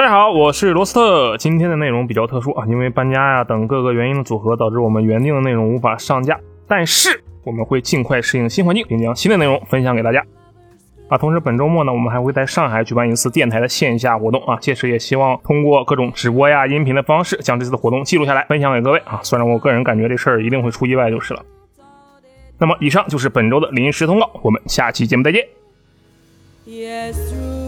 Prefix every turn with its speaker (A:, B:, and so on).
A: 大家好我是罗斯特今天的内容比较特殊啊因为搬家呀等各个原因的组合导致我们原定的内容无法上架但是我们会尽快适应新环境并将新的内容分享给大家。啊同时本周末呢我们还会在上海举办一次电台的线下活动啊届时也希望通过各种直播呀音频的方式将这次的活动记录下来分享给各位啊虽然我个人感觉这事儿一定会出意外就是了。那么以上就是本周的临时通告我们下期节目再见。Yes